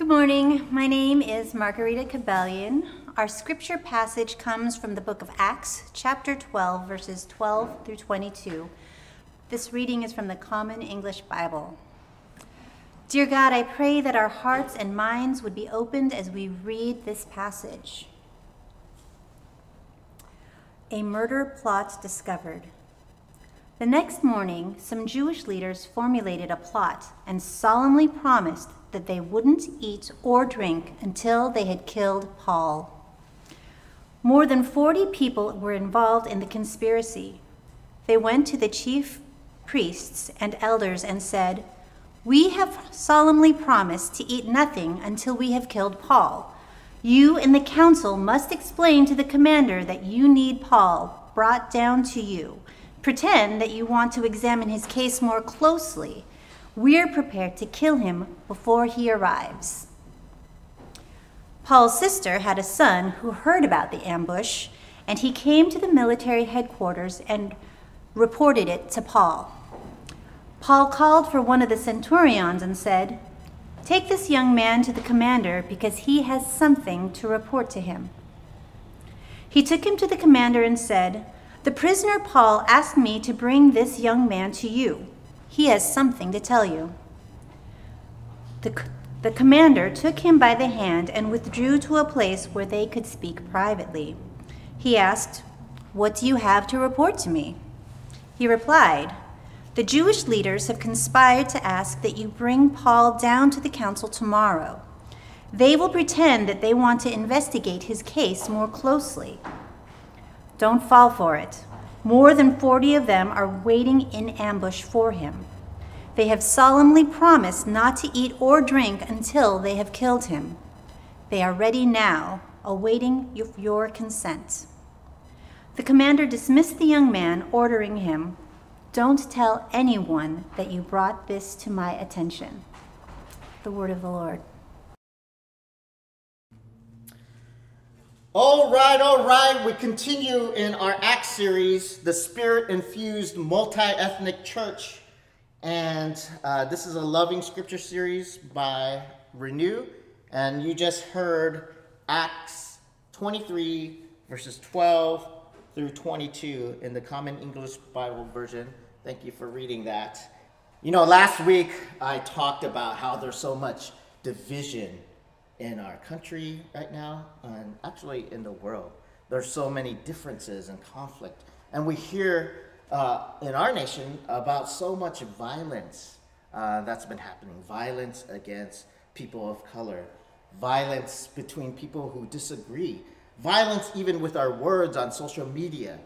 Good morning. My name is Margarita Cabellion. Our scripture passage comes from the book of Acts, chapter 12, verses 12 through 22. This reading is from the Common English Bible. Dear God, I pray that our hearts and minds would be opened as we read this passage. A murder plot discovered. The next morning, some Jewish leaders formulated a plot and solemnly promised that they wouldn't eat or drink until they had killed Paul. More than 40 people were involved in the conspiracy. They went to the chief priests and elders and said, We have solemnly promised to eat nothing until we have killed Paul. You and the council must explain to the commander that you need Paul brought down to you. Pretend that you want to examine his case more closely we're prepared to kill him before he arrives. Paul's sister had a son who heard about the ambush, and he came to the military headquarters and reported it to Paul. Paul called for one of the centurions and said, Take this young man to the commander because he has something to report to him. He took him to the commander and said, The prisoner Paul asked me to bring this young man to you. He has something to tell you. The, the commander took him by the hand and withdrew to a place where they could speak privately. He asked, What do you have to report to me? He replied, The Jewish leaders have conspired to ask that you bring Paul down to the council tomorrow. They will pretend that they want to investigate his case more closely. Don't fall for it. More than 40 of them are waiting in ambush for him. They have solemnly promised not to eat or drink until they have killed him. They are ready now, awaiting your consent. The commander dismissed the young man, ordering him, Don't tell anyone that you brought this to my attention. The word of the Lord. All right, all right. We continue in our Acts series, the Spirit Infused Multi Ethnic Church. And uh, this is a loving scripture series by Renew. And you just heard Acts 23, verses 12 through 22 in the Common English Bible version. Thank you for reading that. You know, last week I talked about how there's so much division in our country right now, and actually in the world. There's so many differences and conflict. And we hear uh, in our nation about so much violence uh, that's been happening violence against people of color, violence between people who disagree, violence even with our words on social media,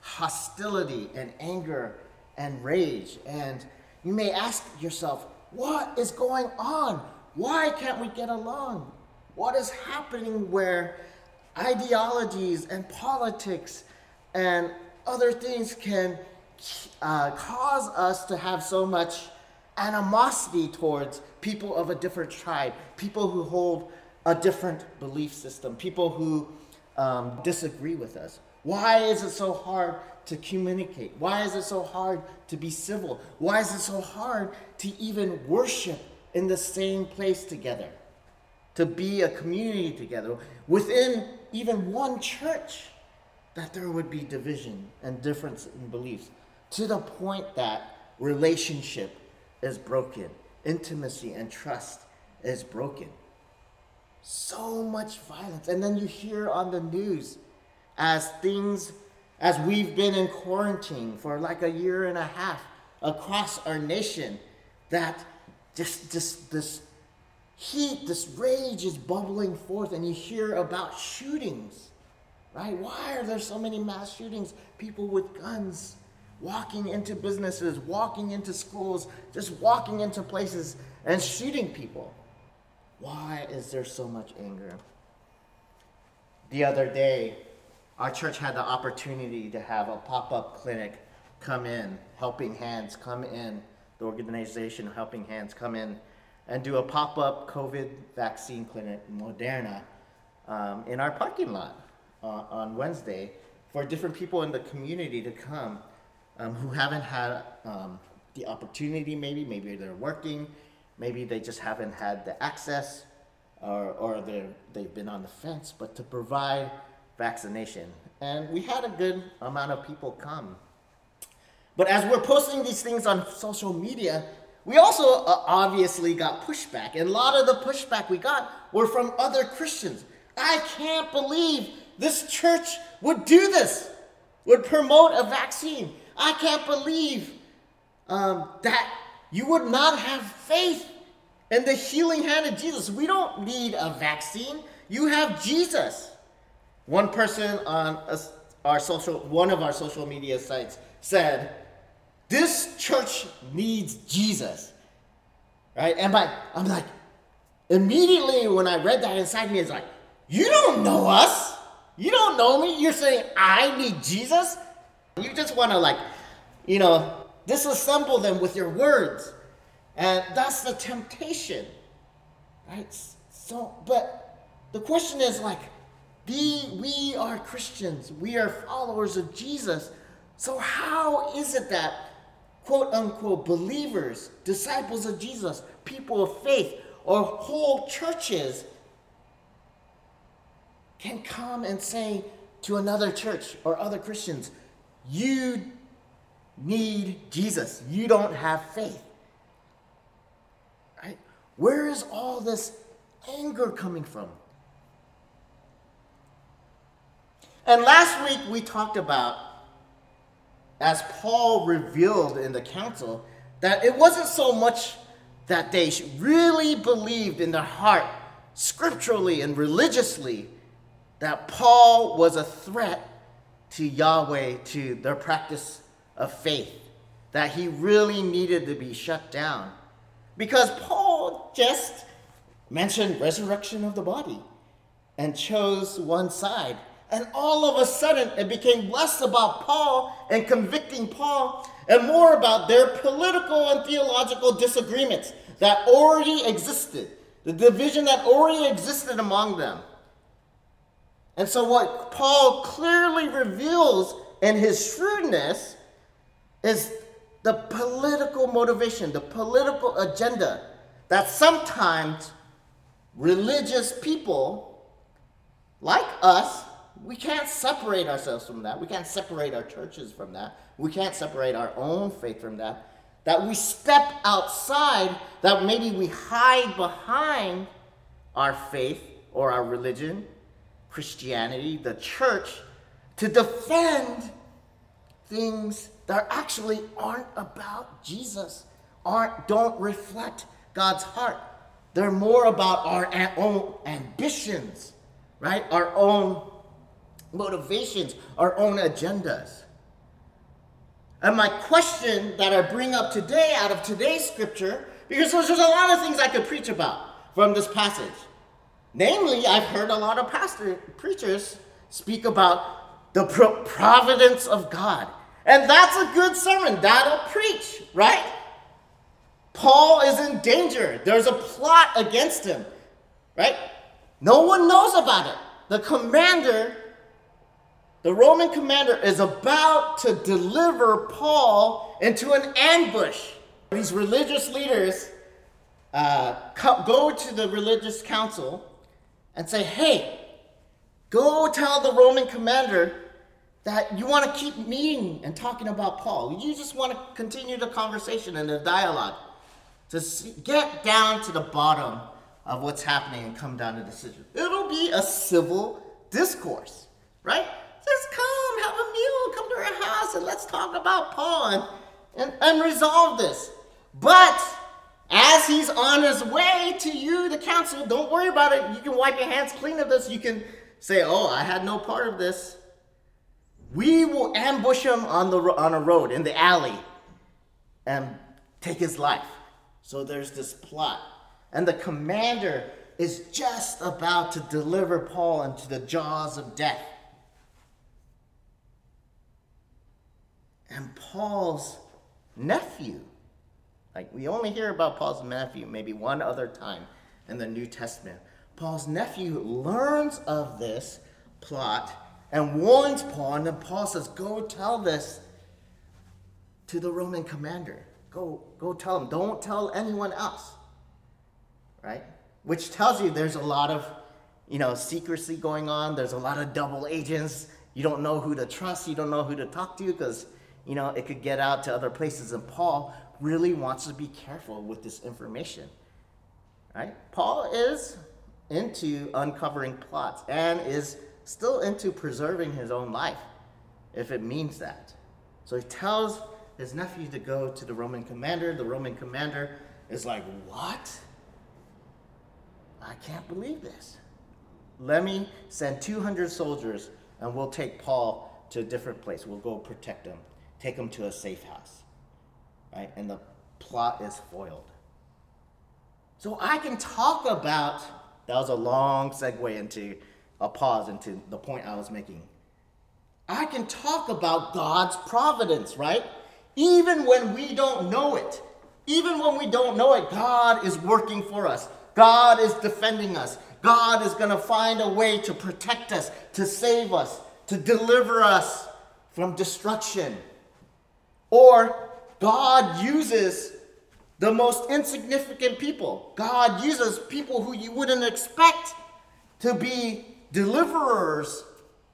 hostility and anger and rage. And you may ask yourself, what is going on? Why can't we get along? What is happening where ideologies and politics and other things can uh, cause us to have so much animosity towards people of a different tribe, people who hold a different belief system, people who um, disagree with us. Why is it so hard to communicate? Why is it so hard to be civil? Why is it so hard to even worship in the same place together? To be a community together within even one church, that there would be division and difference in beliefs to the point that relationship is broken, intimacy and trust is broken. So much violence. And then you hear on the news as things, as we've been in quarantine for like a year and a half across our nation, that just, just this heat, this rage is bubbling forth, and you hear about shootings, right? Why are there so many mass shootings? People with guns walking into businesses, walking into schools, just walking into places and shooting people. Why is there so much anger? The other day, our church had the opportunity to have a pop up clinic come in, Helping Hands come in, the organization Helping Hands come in and do a pop-up COVID vaccine clinic, Moderna, um, in our parking lot uh, on Wednesday for different people in the community to come um, who haven't had um, the opportunity maybe, maybe they're working, maybe they just haven't had the access or, or they've been on the fence, but to provide vaccination. And we had a good amount of people come. But as we're posting these things on social media, we also uh, obviously got pushback. And a lot of the pushback we got were from other Christians. I can't believe this church would do this, would promote a vaccine. I can't believe um, that you would not have faith in the healing hand of Jesus. We don't need a vaccine. You have Jesus. One person on a, our social, one of our social media sites said, "This church needs Jesus." Right? And by I'm like, immediately when I read that inside me, it's like, you don't know us. You don't know me. You're saying I need Jesus. You just want to like, you know, disassemble them with your words. And that's the temptation. Right? So, but the question is like, we, we are Christians. We are followers of Jesus. So how is it that quote unquote believers, disciples of Jesus, people of faith, or whole churches can come and say to another church or other Christians, you need Jesus. You don't have faith. Right? Where is all this anger coming from? And last week we talked about, as Paul revealed in the council, that it wasn't so much that they really believed in their heart, scripturally and religiously, that Paul was a threat to Yahweh, to their practice of faith, that he really needed to be shut down. Because Paul just mentioned resurrection of the body and chose one side. And all of a sudden, it became less about Paul and convicting Paul and more about their political and theological disagreements that already existed, the division that already existed among them. And so, what Paul clearly reveals in his shrewdness is the political motivation, the political agenda that sometimes religious people like us, we can't separate ourselves from that. We can't separate our churches from that. We can't separate our own faith from that. That we step outside, that maybe we hide behind our faith or our religion Christianity, the church, to defend things that actually aren't about Jesus, aren't don't reflect God's heart. They're more about our own ambitions, right? Our own motivations, our own agendas. And my question that I bring up today out of today's scripture, because there's a lot of things I could preach about from this passage. Namely, I've heard a lot of pastor preachers speak about the pro- providence of God. And that's a good sermon. That'll preach, right? Paul is in danger. There's a plot against him, right? No one knows about it. The commander, the Roman commander, is about to deliver Paul into an ambush. These religious leaders uh, go to the religious council and say, hey, go tell the Roman commander that you want to keep meeting and talking about Paul. You just want to continue the conversation and the dialogue to see, get down to the bottom of what's happening and come down to decision. It'll be a civil discourse, right? Just come, have a meal, come to our house, and let's talk about Paul and, and, and resolve this. But as he's on his way to you, the council, don't worry about it. You can wipe your hands clean of this. You can say, Oh, I had no part of this. We will ambush him on, the, on a road, in the alley, and take his life. So there's this plot. And the commander is just about to deliver Paul into the jaws of death. And Paul's nephew like we only hear about Paul's nephew maybe one other time in the New Testament. Paul's nephew learns of this plot and warns Paul, and then Paul says, Go tell this to the Roman commander. Go, go tell him. Don't tell anyone else. Right? which tells you there's a lot of, you know, secrecy going on. There's a lot of double agents. You don't know who to trust. You don't know who to talk to because, you know, it could get out to other places. And Paul really wants to be careful with this information. Right? Paul is into uncovering plots and is still into preserving his own life, if it means that. So he tells his nephew to go to the Roman commander. The Roman commander is like, What? I can't believe this. Let me send 200 soldiers and we'll take Paul to a different place. We'll go protect him, take him to a safe house. Right? And the plot is foiled. So I can talk about that was a long segue into a pause into the point I was making. I can talk about God's providence, right? Even when we don't know it. Even when we don't know it, God is working for us. God is defending us. God is going to find a way to protect us, to save us, to deliver us from destruction. Or God uses the most insignificant people. God uses people who you wouldn't expect to be deliverers,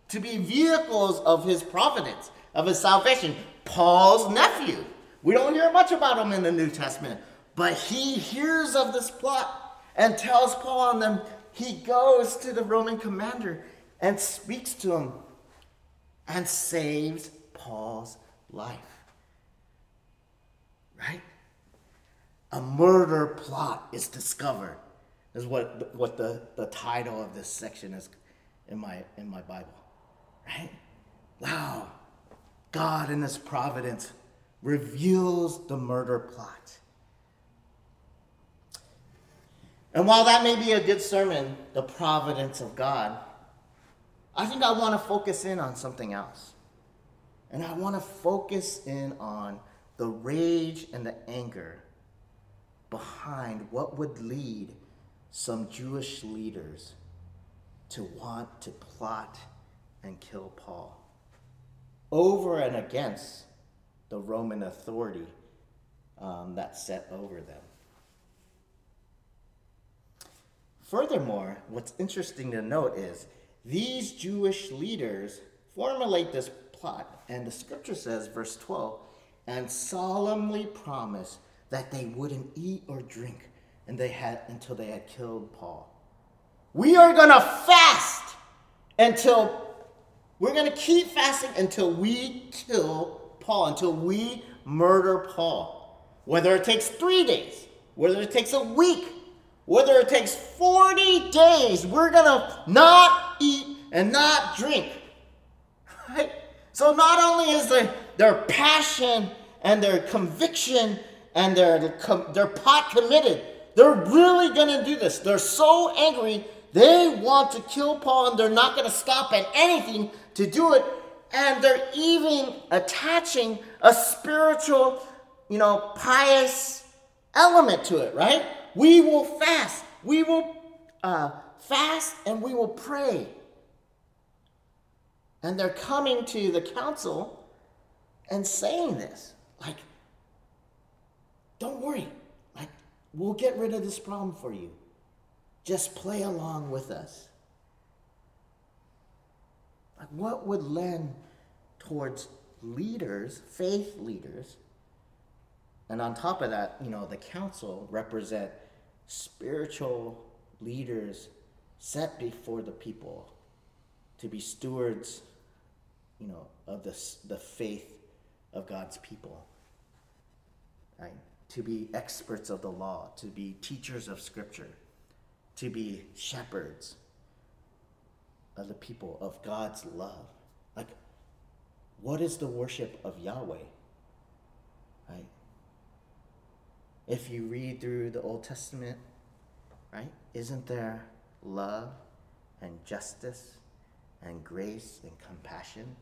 to be vehicles of his providence, of his salvation. Paul's nephew. We don't hear much about him in the New Testament, but he hears of this plot and tells Paul and them. He goes to the Roman commander and speaks to him and saves Paul's life. Right? a murder plot is discovered is what, what the, the title of this section is in my, in my Bible. Right? Wow. God in his providence reveals the murder plot. And while that may be a good sermon, the providence of God, I think I want to focus in on something else. And I want to focus in on the rage and the anger behind what would lead some Jewish leaders to want to plot and kill Paul over and against the Roman authority um, that set over them. Furthermore, what's interesting to note is these Jewish leaders formulate this plot, and the scripture says, verse 12, and solemnly promise that they wouldn't eat or drink and they had until they had killed Paul. We are going to fast until we're going to keep fasting until we kill Paul, until we murder Paul. Whether it takes 3 days, whether it takes a week, whether it takes 40 days, we're going to not eat and not drink. Right? So not only is there their passion and their conviction and they're, they're pot committed. They're really going to do this. They're so angry, they want to kill Paul and they're not going to stop at anything to do it. And they're even attaching a spiritual, you know, pious element to it, right? We will fast. We will uh, fast and we will pray. And they're coming to the council and saying this. Like, don't worry. Like, we'll get rid of this problem for you. Just play along with us. Like, what would lend towards leaders, faith leaders, and on top of that, you know, the council represent spiritual leaders set before the people to be stewards, you know, of the, the faith of God's people. Right? to be experts of the law, to be teachers of scripture, to be shepherds of the people of God's love. Like, what is the worship of Yahweh? Right? If you read through the Old Testament, right, isn't there love and justice and grace and compassion?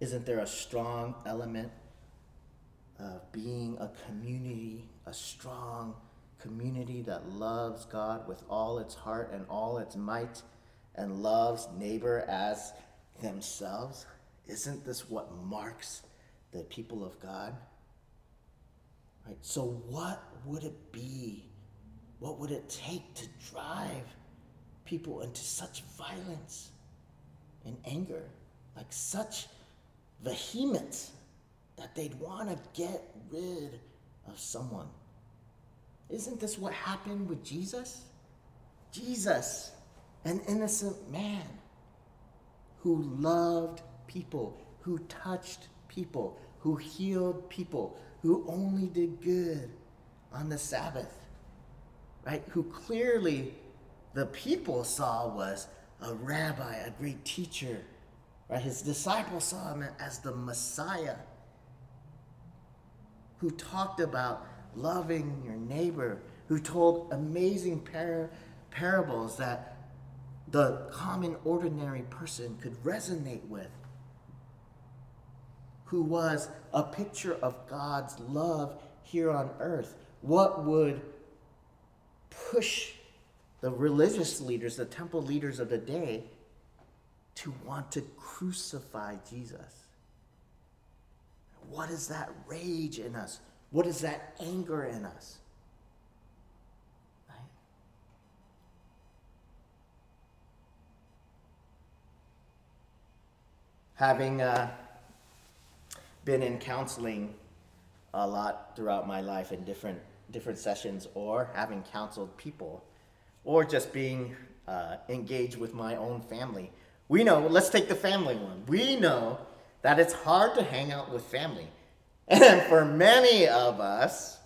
Isn't there a strong element of being a community, a strong community that loves God with all its heart and all its might and loves neighbor as themselves? Isn't this what marks the people of God? Right? So, what would it be what would it take to drive people into such violence and anger, like such vehemence that they'd want to get rid of someone? Isn't this what happened with Jesus? Jesus, an innocent man who loved people, who touched people, who healed people, who only did good on the Sabbath, right? Who clearly the people saw was a rabbi, a great teacher, right? His disciples saw him as the Messiah who talked about loving your neighbor, who told amazing par- parables that the common, ordinary person could resonate with, who was a picture of God's love here on earth. What would push the religious leaders, the temple leaders of the day, to want to crucify Jesus? What is that rage in us? What is that anger in us? Right? Having uh, been in counseling a lot throughout my life in different different sessions, or having counseled people, or just being uh, engaged with my own family, we know. Let's take the family one. We know that it's hard to hang out with family. And for many of us,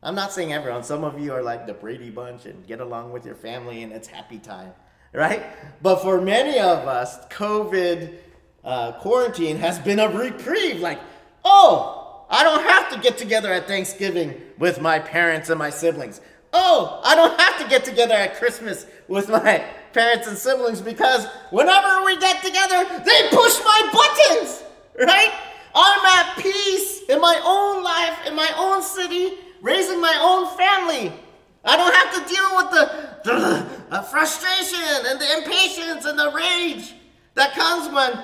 I'm not saying everyone, some of you are like the Brady Bunch and get along with your family and it's happy time, right? But for many of us, COVID uh, quarantine has been a reprieve. Like, oh, I don't have to get together at Thanksgiving with my parents and my siblings. Oh, I don't have to get together at Christmas with my parents and siblings because whenever we get together, they push my buttons, right? I'm at peace in my own life, in my own city, raising my own family. I don't have to deal with the, the, frustration and the impatience and the rage that comes when,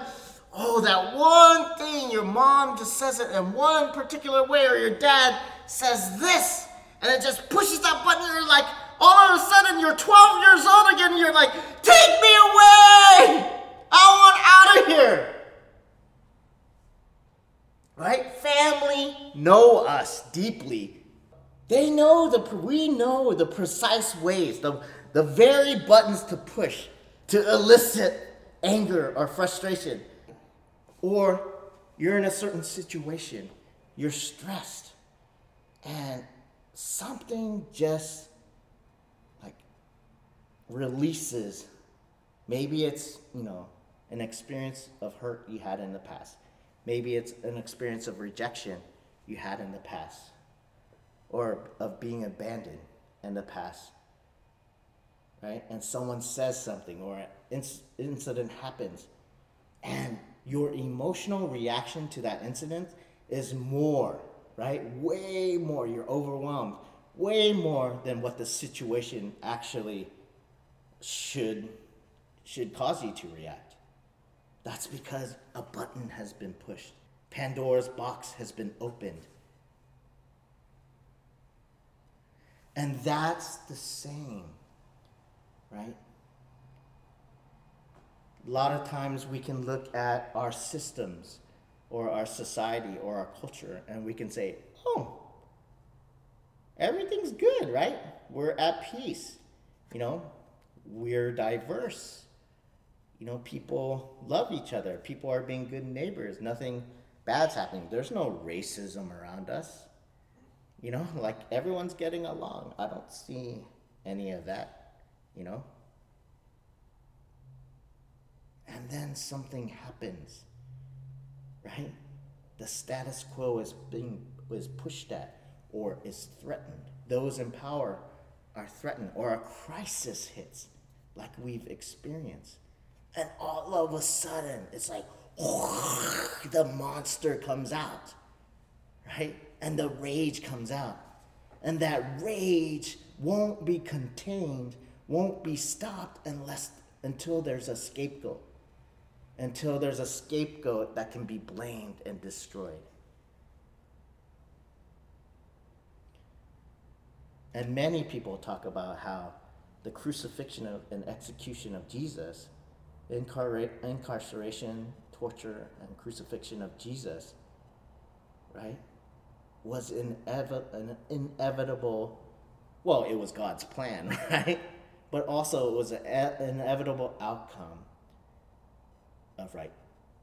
oh, that one thing your mom just says it in one particular way, or your dad says this, and it just pushes that button. and You're like, all of a sudden, you're 12 years old again, and you're like, take me away! I want out of here! right? Family know us deeply. They know the we know the precise ways, the, the very buttons to push to elicit anger or frustration. Or you're in a certain situation, you're stressed, and something just releases. Maybe it's, you know, an experience of hurt you had in the past. Maybe it's an experience of rejection you had in the past or of being abandoned in the past. Right? And someone says something or an incident happens and your emotional reaction to that incident is more, right? Way more. You're overwhelmed. Way more than what the situation actually should should cause you to react. That's because a button has been pushed. Pandora's box has been opened. And that's the same, right? A lot of times we can look at our systems or our society or our culture and we can say, oh, everything's good, right? We're at peace. You know, we're diverse you know, people love each other. People are being good neighbors. Nothing bad's happening. There's no racism around us. You know, like everyone's getting along. I don't see any of that, you know? And then something happens, right? The status quo is being is pushed at or is threatened. Those in power are threatened, or a crisis hits, like we've experienced. And all of a sudden it's like the monster comes out right? And the rage comes out. And that rage won't be contained won't be stopped unless until there's a scapegoat. Until there's a scapegoat that can be blamed and destroyed. And many people talk about how the crucifixion of, and execution of Jesus, incarceration, torture, and crucifixion of Jesus, right, was inevi- an inevitable, well, it was God's plan, right? But also it was an inevitable outcome of, right,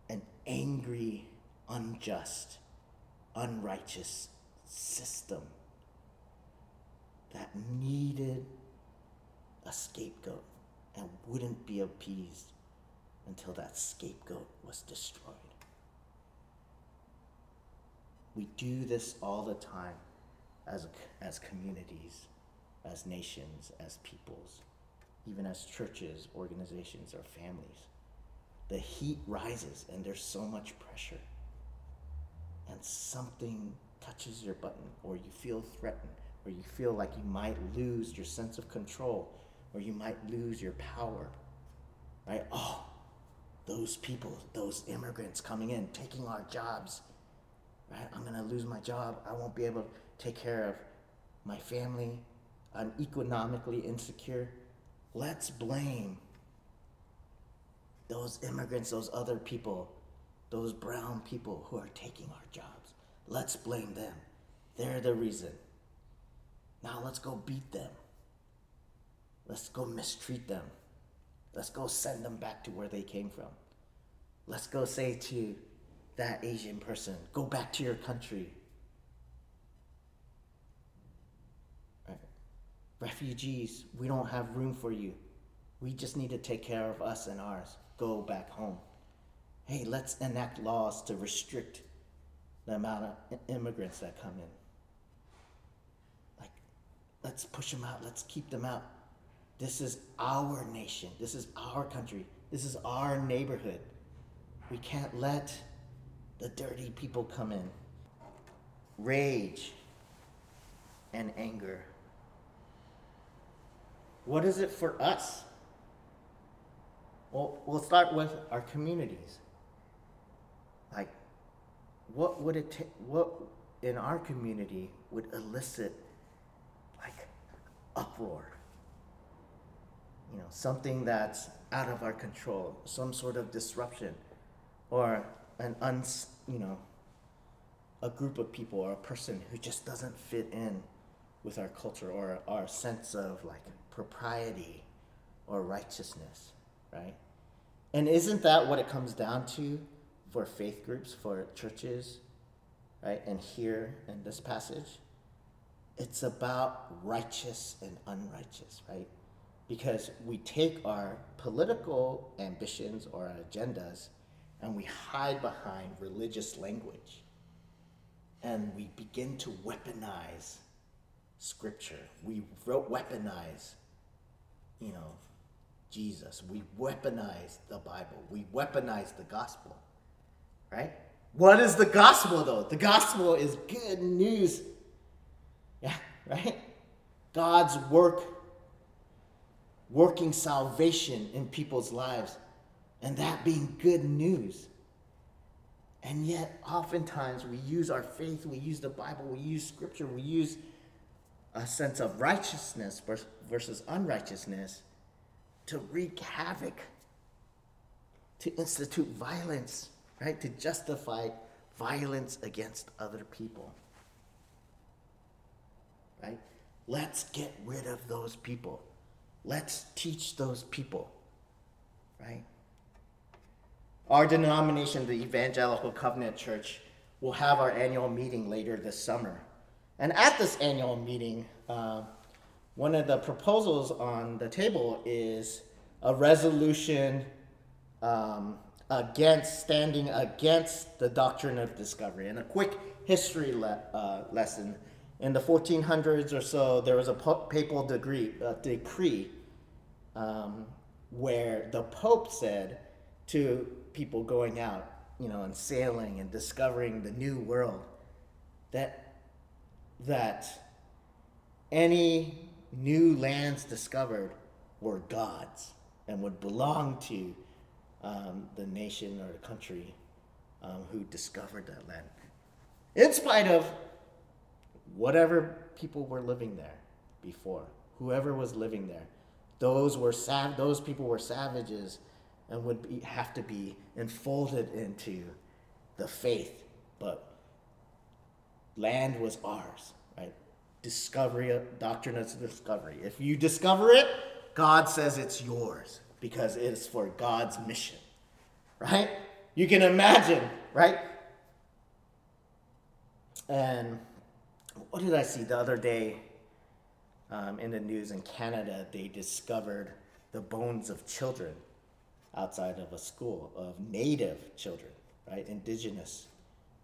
an angry, unjust, unrighteous system that needed a scapegoat and wouldn't be appeased until that scapegoat was destroyed. We do this all the time as, as communities, as nations, as peoples, even as churches, organizations, or families. The heat rises and there's so much pressure. And something touches your button, or you feel threatened, or you feel like you might lose your sense of control, or you might lose your power. Right? Oh, those people, those immigrants coming in, taking our jobs. Right? I'm going to lose my job. I won't be able to take care of my family. I'm economically insecure. Let's blame those immigrants, those other people, those brown people who are taking our jobs. Let's blame them. They're the reason. Now let's go beat them. Let's go mistreat them. Let's go send them back to where they came from. Let's go say to that Asian person, go back to your country. Right. Refugees, we don't have room for you. We just need to take care of us and ours. Go back home. Hey, let's enact laws to restrict the amount of immigrants that come in. Like, let's push them out. Let's keep them out. This is our nation. This is our country. This is our neighborhood. We can't let the dirty people come in. Rage and anger. What is it for us? Well, we'll start with our communities. Like, what would it take? What in our community would elicit like uproar? You know, something that's out of our control, some sort of disruption, or an uns, you know, a group of people or a person who just doesn't fit in with our culture or our sense of like propriety or righteousness, right? And isn't that what it comes down to for faith groups, for churches, right? And here in this passage, it's about righteous and unrighteous, right? Because we take our political ambitions or our agendas and we hide behind religious language and we begin to weaponize scripture. We weaponize, you know, Jesus. We weaponize the Bible. We weaponize the gospel. Right? What is the gospel though? The gospel is good news. Yeah, right? God's work working salvation in people's lives and that being good news. And yet, oftentimes, we use our faith, we use the Bible, we use scripture, we use a sense of righteousness versus unrighteousness to wreak havoc, to institute violence, right? To justify violence against other people. Right? Let's get rid of those people. Let's teach those people. Right? Our denomination, the Evangelical Covenant Church, will have our annual meeting later this summer. And at this annual meeting, uh, one of the proposals on the table is a resolution um, against standing against the doctrine of discovery. And a quick history le- uh, lesson in the 1400s or so, there was a papal degree, uh, decree um, where the Pope said to people going out, you know, and sailing and discovering the new world, that that any new lands discovered were God's and would belong to um, the nation or the country um, who discovered that land, in spite of whatever people were living there, before. Whoever was living there, those were sav- those people were savages and would be, have to be enfolded into the faith. But land was ours, right? Discovery, uh, doctrine of discovery. If you discover it, God says it's yours because it is for God's mission, right? You can imagine, right? And what did I see the other day um, in the news in Canada? They discovered the bones of children outside of a school of native children, right? Indigenous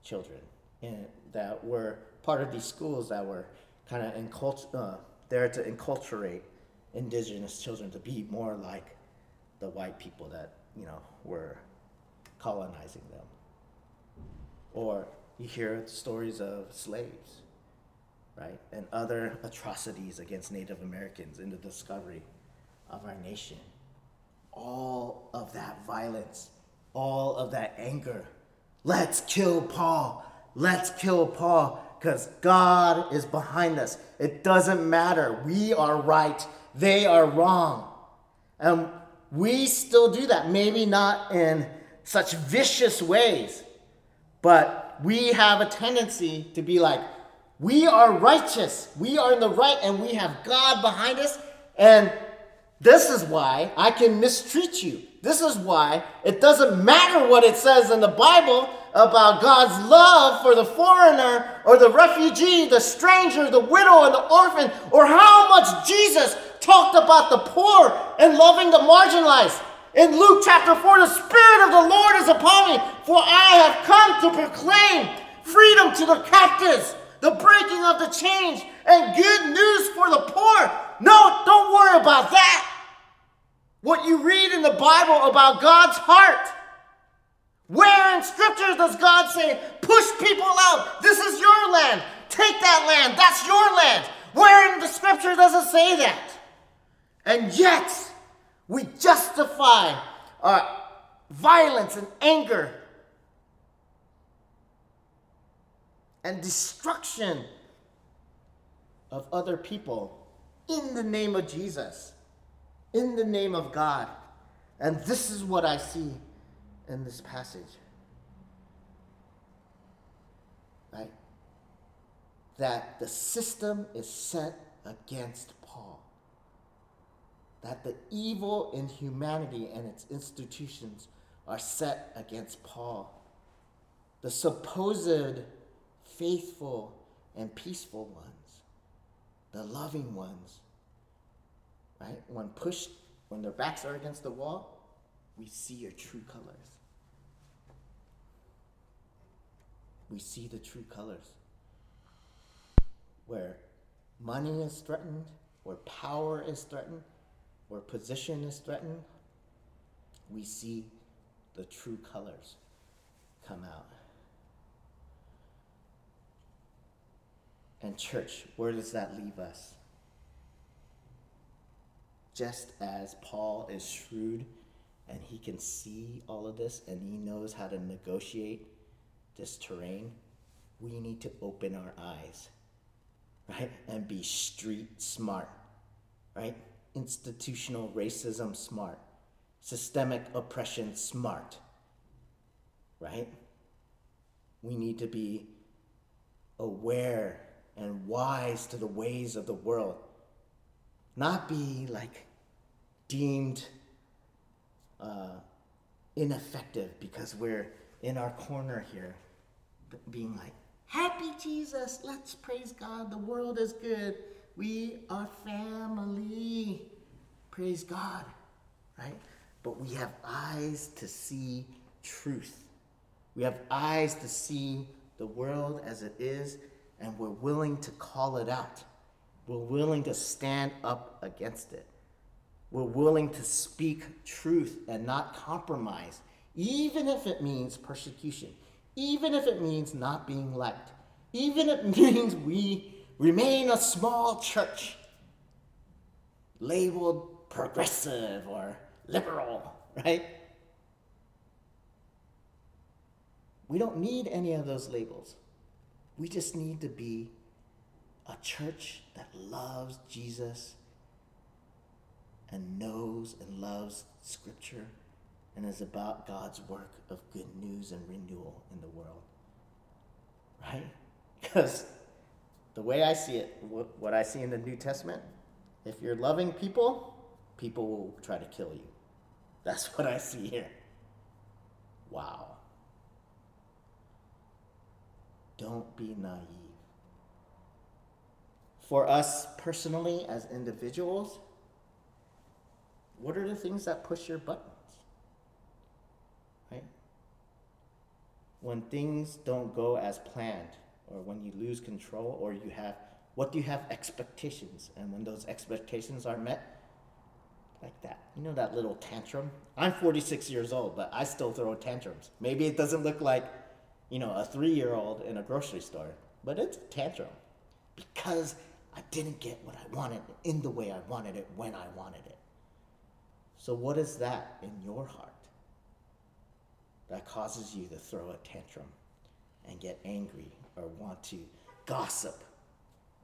children in, that were part of these schools that were kind of uh, there to enculturate indigenous children to be more like the white people that, you know, were colonizing them. Or you hear stories of slaves, right? And other atrocities against Native Americans in the discovery of our nation. All of that violence, all of that anger. Let's kill Paul. Let's kill Paul because God is behind us. It doesn't matter. We are right, they are wrong. And we still do that. Maybe not in such vicious ways, but we have a tendency to be like, we are righteous, we are in the right, and we have God behind us. And this is why I can mistreat you. This is why it doesn't matter what it says in the Bible about God's love for the foreigner or the refugee, the stranger, the widow, and the orphan, or how much Jesus talked about the poor and loving the marginalized. In Luke chapter 4, the Spirit of the Lord is upon me, for I have come to proclaim freedom to the captives, the breaking of the chains, and good news for the poor. No, don't worry about that. What you read in the Bible about God's heart. Where in scriptures does God say, push people out? This is your land. Take that land. That's your land. Where in the scripture does it say that? And yet, we justify our violence and anger and destruction of other people in the name of Jesus, in the name of God. And this is what I see in this passage. Right? That the system is set against Paul. That the evil in humanity and its institutions are set against Paul. The supposed faithful and peaceful ones, the loving ones, right? When pushed, when their backs are against the wall, we see your true colors. We see the true colors. Where money is threatened, where power is threatened, where position is threatened, we see the true colors come out. And, church, where does that leave us? Just as Paul is shrewd and he can see all of this and he knows how to negotiate this terrain, we need to open our eyes, right? And be street smart, right? Institutional racism smart, systemic oppression smart, right? We need to be aware and wise to the ways of the world, not be like deemed uh, ineffective because we're in our corner here, being like, Happy Jesus, let's praise God, the world is good, we are family. Praise God, right? But we have eyes to see truth. We have eyes to see the world as it is, and we're willing to call it out. We're willing to stand up against it. We're willing to speak truth and not compromise, even if it means persecution, even if it means not being liked, even if it means we remain a small church labeled progressive or liberal, right? We don't need any of those labels. We just need to be a church that loves Jesus and knows and loves Scripture and is about God's work of good news and renewal in the world. Right? Because the way I see it, what I see in the New Testament, if you're loving people, people will try to kill you. That's what I see here. Wow. Don't be naive. For us personally, as individuals, what are the things that push your buttons? Right? When things don't go as planned, or when you lose control, or you have, what do you have expectations? And when those expectations are met, like that. You know that little tantrum? I'm 46 years old, but I still throw tantrums. Maybe it doesn't look like, you know, a three year old in a grocery store, but it's a tantrum because I didn't get what I wanted in the way I wanted it when I wanted it. So, what is that in your heart that causes you to throw a tantrum and get angry or want to gossip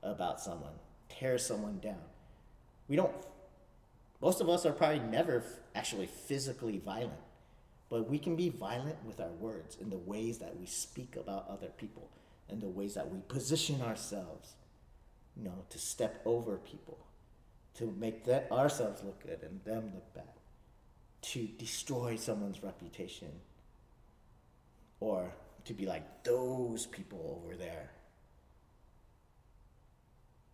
about someone, tear someone down? We don't, most of us are probably never actually physically violent, but we can be violent with our words in the ways that we speak about other people and the ways that we position ourselves you know, to step over people, to make that ourselves look good and them look bad, to destroy someone's reputation, or to be like those people over there.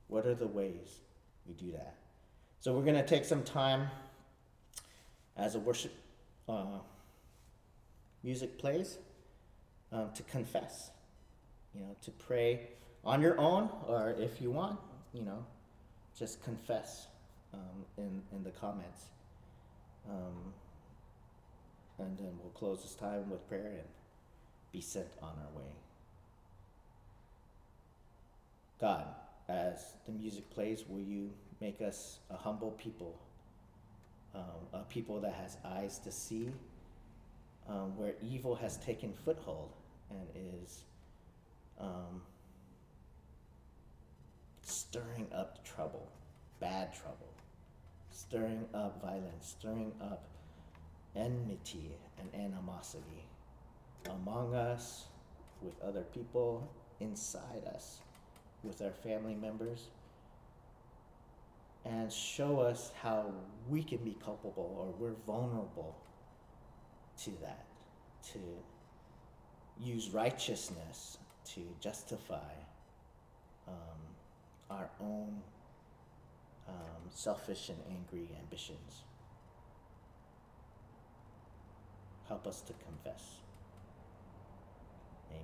What are the ways we do that? So we're going to take some time as a worship uh, music plays um, to confess, you know, to pray on your own, or if you want, you know, just confess um, in, in the comments. Um, and then we'll close this time with prayer and be sent on our way. God, as the music plays, will you make us a humble people, um, a people that has eyes to see, um, where evil has taken foothold and is um, stirring up trouble, bad trouble, stirring up violence, stirring up enmity and animosity among us, with other people, inside us, with our family members, and show us how we can be culpable or we're vulnerable to that, to use righteousness to justify um, our own um, selfish and angry ambitions. Help us to confess. Amen.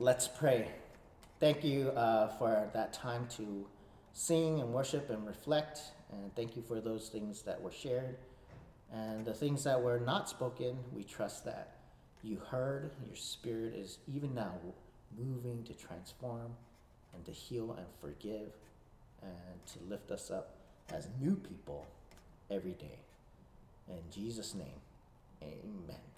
Let's pray. Thank you uh, for that time to sing and worship and reflect, and thank you for those things that were shared. And the things that were not spoken, we trust that you heard. Your spirit is even now moving to transform and to heal and forgive and to lift us up as new people every day. In Jesus' name, amen.